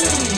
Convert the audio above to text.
you